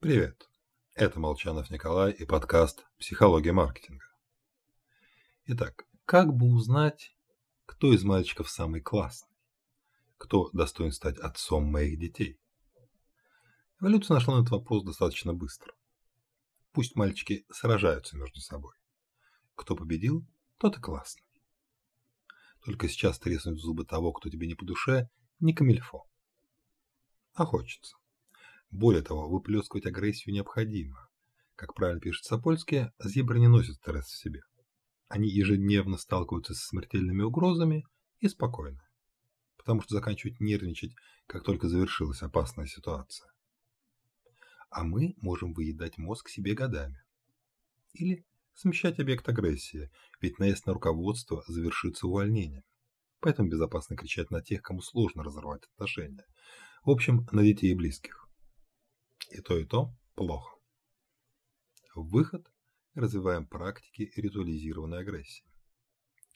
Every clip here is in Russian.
Привет! Это Молчанов Николай и подкаст «Психология маркетинга». Итак, как бы узнать, кто из мальчиков самый классный? Кто достоин стать отцом моих детей? Эволюция нашла на этот вопрос достаточно быстро. Пусть мальчики сражаются между собой. Кто победил, тот и классный. Только сейчас треснуть зубы того, кто тебе не по душе, не камильфо. А хочется. Более того, выплескивать агрессию необходимо. Как правильно пишет Сапольский, зебры не носят стресс в себе. Они ежедневно сталкиваются с смертельными угрозами и спокойны. Потому что заканчивают нервничать, как только завершилась опасная ситуация. А мы можем выедать мозг себе годами. Или смещать объект агрессии, ведь наезд на руководство завершится увольнением. Поэтому безопасно кричать на тех, кому сложно разорвать отношения. В общем, на детей и близких. И то, и то плохо. Выход – развиваем практики ритуализированной агрессии.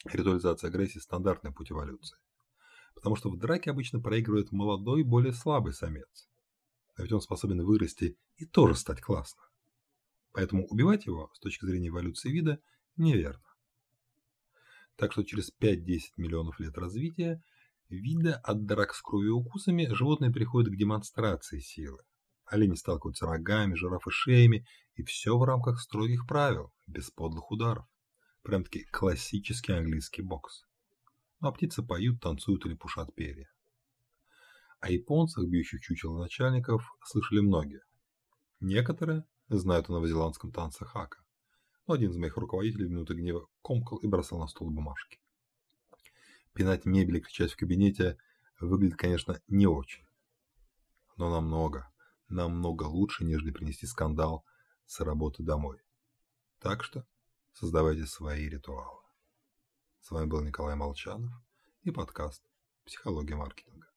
Ритуализация агрессии – стандартный путь эволюции. Потому что в драке обычно проигрывает молодой, более слабый самец. А ведь он способен вырасти и тоже стать классным. Поэтому убивать его с точки зрения эволюции вида неверно. Так что через 5-10 миллионов лет развития вида от драк с кровью и укусами животные приходят к демонстрации силы, Олени сталкиваются рогами, жирафы шеями, и все в рамках строгих правил, без подлых ударов. Прям-таки классический английский бокс. Ну а птицы поют, танцуют или пушат перья. О японцах, бьющих чучело начальников, слышали многие. Некоторые знают о новозеландском танце хака. Но один из моих руководителей в минуты гнева комкал и бросал на стол бумажки. Пинать мебель и кричать в кабинете выглядит, конечно, не очень. Но намного, намного лучше, нежели принести скандал с работы домой. Так что создавайте свои ритуалы. С вами был Николай Молчанов и подкаст «Психология маркетинга».